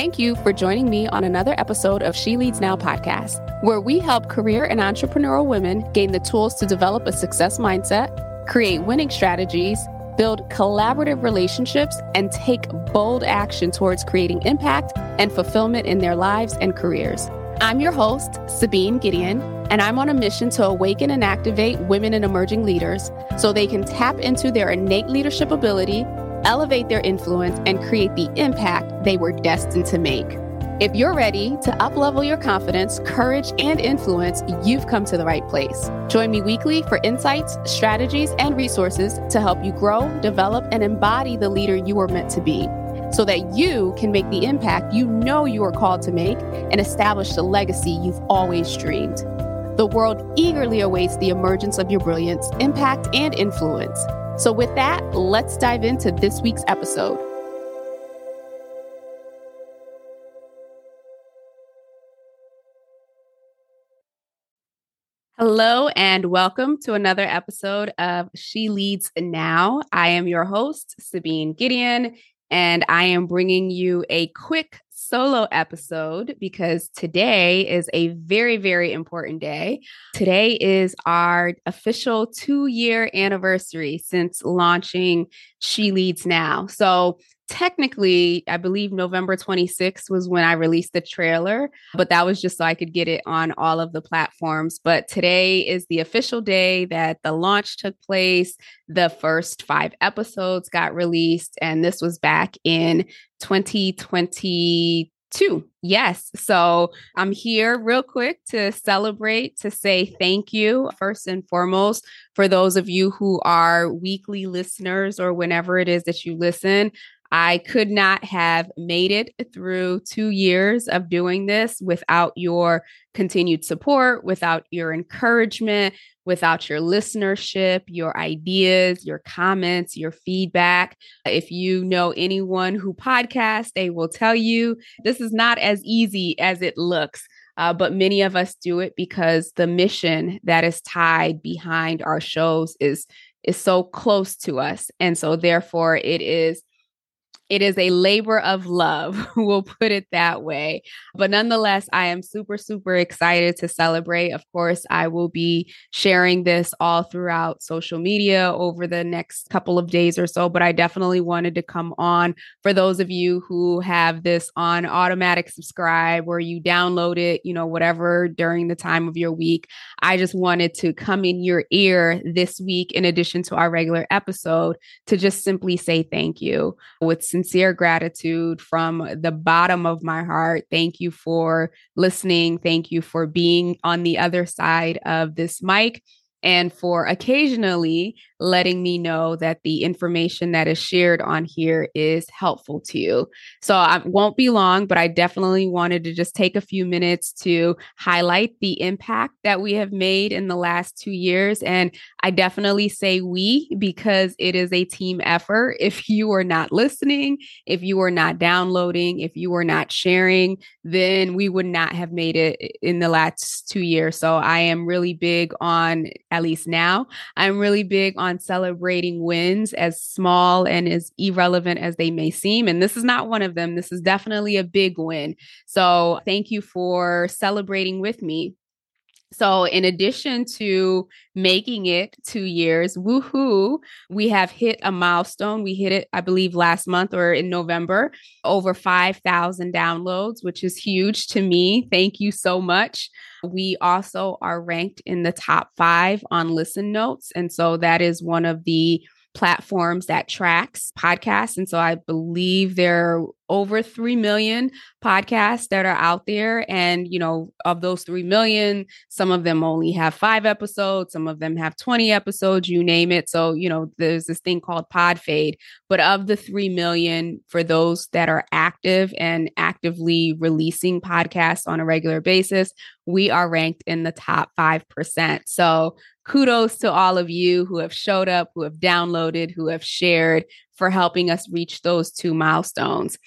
Thank you for joining me on another episode of She Leads Now podcast, where we help career and entrepreneurial women gain the tools to develop a success mindset, create winning strategies, build collaborative relationships, and take bold action towards creating impact and fulfillment in their lives and careers. I'm your host, Sabine Gideon, and I'm on a mission to awaken and activate women and emerging leaders so they can tap into their innate leadership ability, elevate their influence, and create the impact they were destined to make. If you're ready to uplevel your confidence, courage, and influence, you've come to the right place. Join me weekly for insights, strategies, and resources to help you grow, develop, and embody the leader you were meant to be so that you can make the impact you know you are called to make and establish the legacy you've always dreamed. The world eagerly awaits the emergence of your brilliance, impact, and influence. So, with that, let's dive into this week's episode. Hello, and welcome to another episode of She Leads Now. I am your host, Sabine Gideon, and I am bringing you a quick solo episode because today is a very, very important day. Today is our official two year anniversary since launching She Leads Now. So, technically, I believe November 26th was when I released the trailer, but that was just so I could get it on all of the platforms. But today is the official day that the launch took place. The first five episodes got released, and this was back in 2022. Yes. So I'm here real quick to celebrate, to say thank you, first and foremost, for those of you who are weekly listeners or whenever it is that you listen. I could not have made it through two years of doing this without your continued support, without your encouragement, without your listenership, your ideas, your comments, your feedback. If you know anyone who podcasts, they will tell you this is not as easy as it looks. Uh, but many of us do it because the mission that is tied behind our shows is is so close to us and so therefore it is it is a labor of love, we'll put it that way. But nonetheless, I am super, super excited to celebrate. Of course, I will be sharing this all throughout social media over the next couple of days or so. But I definitely wanted to come on for those of you who have this on automatic subscribe where you download it, you know, whatever during the time of your week. I just wanted to come in your ear this week, in addition to our regular episode, to just simply say thank you with sincere gratitude from the bottom of my heart. Thank you for listening. Thank you for being on the other side of this mic and for occasionally letting me know that the information that is shared on here is helpful to you. So I won't be long, but I definitely wanted to just take a few minutes to highlight the impact that we have made in the last two years. And I definitely say we because it is a team effort. If you are not listening, if you are not downloading, if you are not sharing, then we would not have made it in the last two years. So I am really big on, at least now, I'm really big on celebrating wins, as small and as irrelevant as they may seem. And this is not one of them. This is definitely a big win. So thank you for celebrating with me. So, in addition to making it two years, woohoo, we have hit a milestone. We hit it, I believe, last month or in November, over 5,000 downloads, which is huge to me. Thank you so much. We also are ranked in the top five on Listen Notes. And so that is one of the platforms that tracks podcasts. And so I believe there are over 3 million podcasts that are out there. And, you know, of those 3 million, some of them only have five episodes, some of them have 20 episodes, you name it. So, you know, there's this thing called pod fade. But of the 3 million, for those that are active and actively releasing podcasts on a regular basis, we are ranked in the top 5%. So, kudos to all of you who have showed up, who have downloaded, who have shared for helping us reach those two milestones.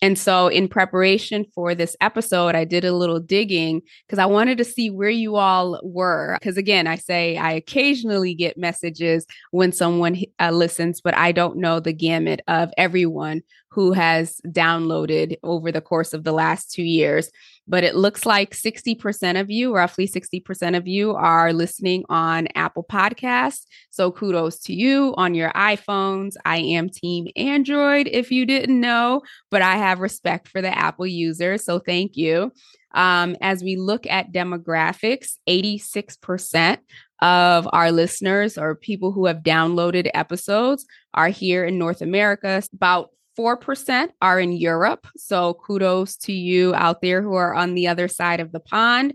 And so, in preparation for this episode, I did a little digging because I wanted to see where you all were. Because again, I say I occasionally get messages when someone uh, listens, but I don't know the gamut of everyone who has downloaded over the course of the last two years but it looks like 60% of you, roughly 60% of you, are listening on Apple Podcasts. So kudos to you on your iPhones. I am Team Android, if you didn't know, but I have respect for the Apple users. So thank you. Um, as we look at demographics, 86% of our listeners or people who have downloaded episodes are here in North America. About 4% are in Europe. So kudos to you out there who are on the other side of the pond.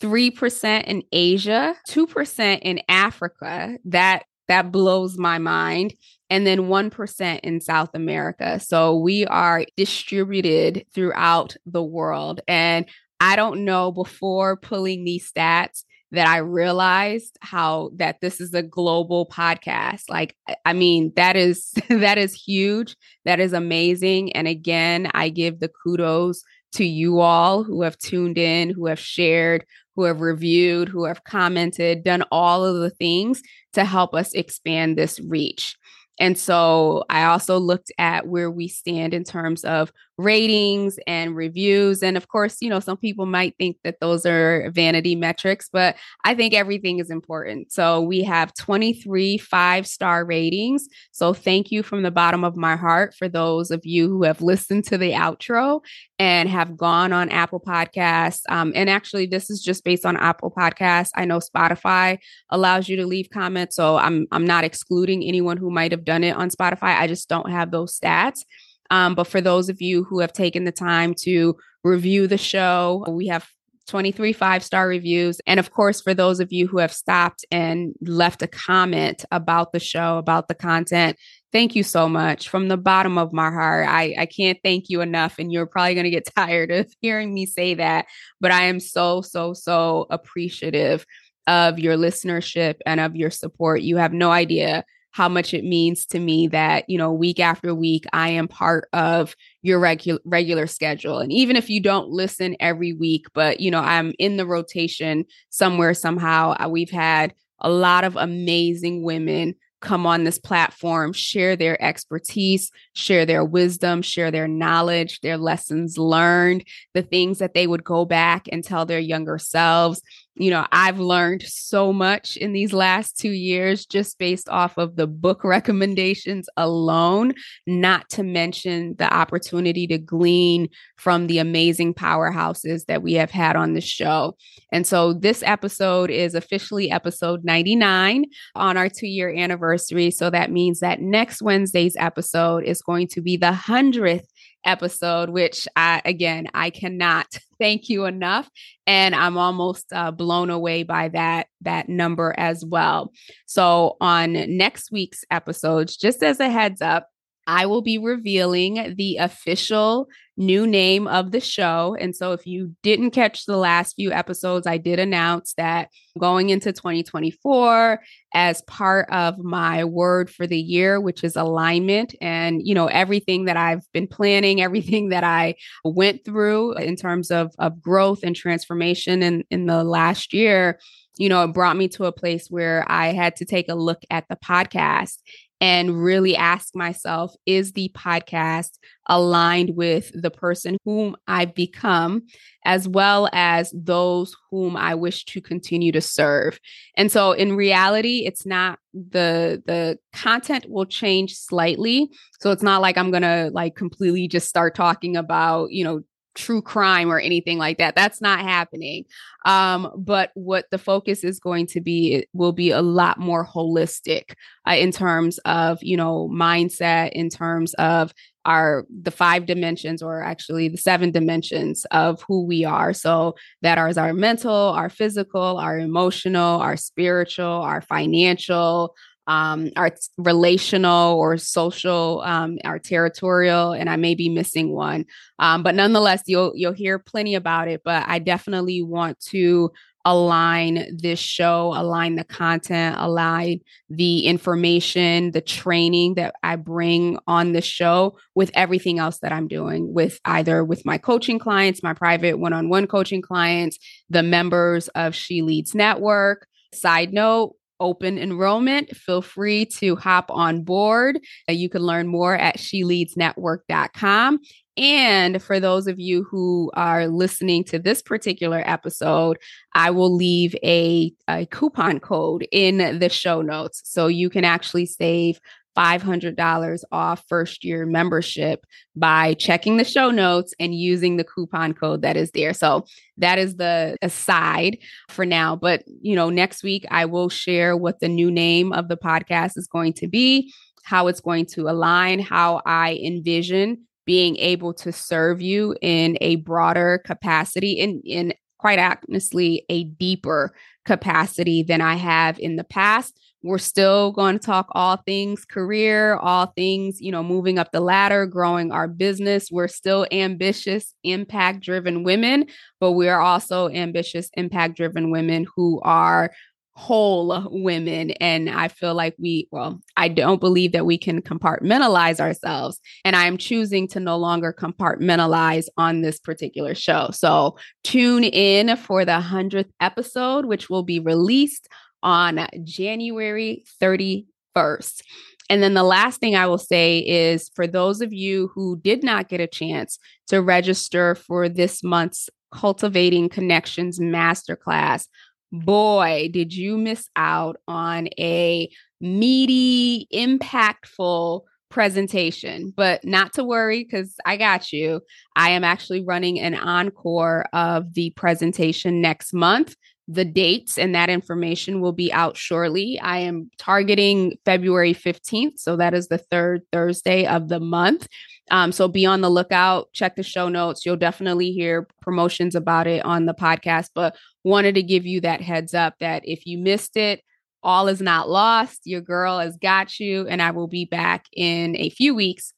3% in Asia, 2% in Africa. That that blows my mind. And then 1% in South America. So we are distributed throughout the world. And I don't know before pulling these stats that I realized how that this is a global podcast. Like, I mean, that is that is huge. That is amazing. And again, I give the kudos to you all who have tuned in, who have shared, who have reviewed, who have commented, done all of the things to help us expand this reach. And so I also looked at where we stand in terms of ratings and reviews. And of course, you know, some people might think that those are vanity metrics, but I think everything is important. So we have 23 five star ratings. So thank you from the bottom of my heart for those of you who have listened to the outro and have gone on Apple Podcasts. Um, and actually, this is just based on Apple Podcasts. I know Spotify allows you to leave comments, so I'm I'm not excluding anyone who might have done it on Spotify. I just don't have those stats. Um, but for those of you who have taken the time to review the show, we have 23 five star reviews. And of course, for those of you who have stopped and left a comment about the show, about the content, thank you so much from the bottom of my heart. I, I can't thank you enough. And you're probably going to get tired of hearing me say that. But I am so, so, so appreciative of your listenership and of your support. You have no idea how much it means to me that, you know, week after week, I am part of your regular regular schedule. And even if you don't listen every week, but you know, I'm in the rotation somewhere somehow. We've had a lot of amazing women come on this platform, share their expertise, share their wisdom, share their knowledge, their lessons learned, the things that they would go back and tell their younger selves you know, I've learned so much in these last two years just based off of the book recommendations alone, not to mention the opportunity to glean from the amazing powerhouses that we have had on the show. And so this episode is officially episode 99 on our two year anniversary. So that means that next Wednesday's episode is going to be the 100th episode, which I, again, I cannot thank you enough. And I'm almost uh, blown away by that, that number as well. So on next week's episodes, just as a heads up, I will be revealing the official new name of the show. And so, if you didn't catch the last few episodes, I did announce that going into 2024, as part of my word for the year, which is alignment, and you know, everything that I've been planning, everything that I went through in terms of, of growth and transformation in, in the last year, you know, it brought me to a place where I had to take a look at the podcast and really ask myself is the podcast aligned with the person whom I've become, as well as those whom I wish to continue to serve. And so in reality, it's not the the content will change slightly. So it's not like I'm gonna like completely just start talking about, you know, true crime or anything like that. That's not happening. Um, but what the focus is going to be will be a lot more holistic uh, in terms of you know mindset, in terms of our the five dimensions or actually the seven dimensions of who we are so that is our mental our physical our emotional our spiritual our financial um, our relational or social, um, our territorial, and I may be missing one. Um, but nonetheless, you'll you'll hear plenty about it. But I definitely want to align this show, align the content, align the information, the training that I bring on the show with everything else that I'm doing with either with my coaching clients, my private one-on-one coaching clients, the members of She Leads Network. Side note, open enrollment. Feel free to hop on board. Uh, you can learn more at sheleadsnetwork.com. And for those of you who are listening to this particular episode, I will leave a, a coupon code in the show notes. So you can actually save $500 off first year membership by checking the show notes and using the coupon code that is there. So that is the aside for now. But, you know, next week I will share what the new name of the podcast is going to be, how it's going to align, how I envision being able to serve you in a broader capacity in in quite honestly a deeper capacity than I have in the past we're still going to talk all things career, all things, you know, moving up the ladder, growing our business. We're still ambitious, impact driven women, but we are also ambitious, impact driven women who are whole women. And I feel like we, well, I don't believe that we can compartmentalize ourselves. And I am choosing to no longer compartmentalize on this particular show. So tune in for the 100th episode, which will be released on January 31st. And then the last thing I will say is for those of you who did not get a chance to register for this month's Cultivating Connections Masterclass, boy, did you miss out on a meaty, impactful presentation. But not to worry, because I got you. I am actually running an encore of the presentation next month the dates and that information will be out shortly. I am targeting February 15th. So that is the third Thursday of the month. Um, so be on the lookout, check the show notes. You'll definitely hear promotions about it on the podcast, but wanted to give you that heads up that if you missed it, all is not lost. Your girl has got you. And I will be back in a few weeks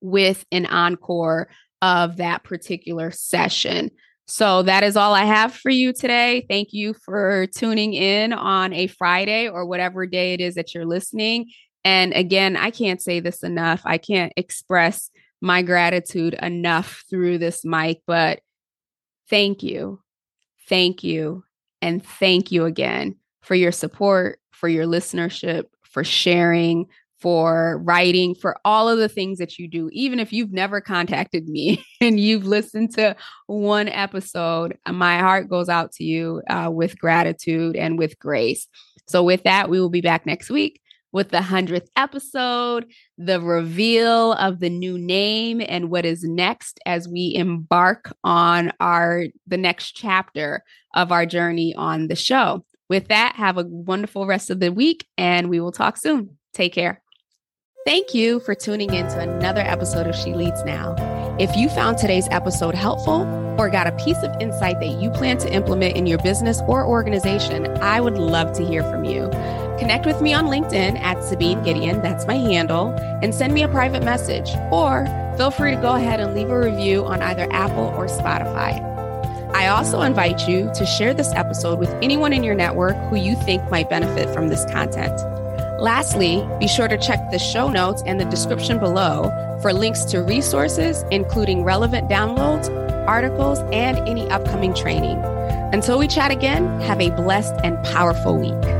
with an encore of that particular session. So that is all I have for you today. Thank you for tuning in on a Friday or whatever day it is that you're listening. And again, I can't say this enough. I can't express my gratitude enough through this mic, but thank you. Thank you. And thank you again for your support, for your listenership, for sharing, for writing, for all of the things that you do. Even if you've never contacted me and you've listened to one episode, my heart goes out to you uh, with gratitude and with grace. So, with that, we will be back next week with the 100th episode, the reveal of the new name and what is next as we embark on our the next chapter of our journey on the show. With that, have a wonderful rest of the week and we will talk soon. Take care. Thank you for tuning in to another episode of She Leads Now. If you found today's episode helpful or got a piece of insight that you plan to implement in your business or organization, I would love to hear from you. Connect with me on LinkedIn at Sabine Gideon, that's my handle, and send me a private message. Or feel free to go ahead and leave a review on either Apple or Spotify. I also invite you to share this episode with anyone in your network who you think might benefit from this content. Lastly, be sure to check the show notes and the description below for links to resources, including relevant downloads, articles, and any upcoming training. Until we chat again, have a blessed and powerful week.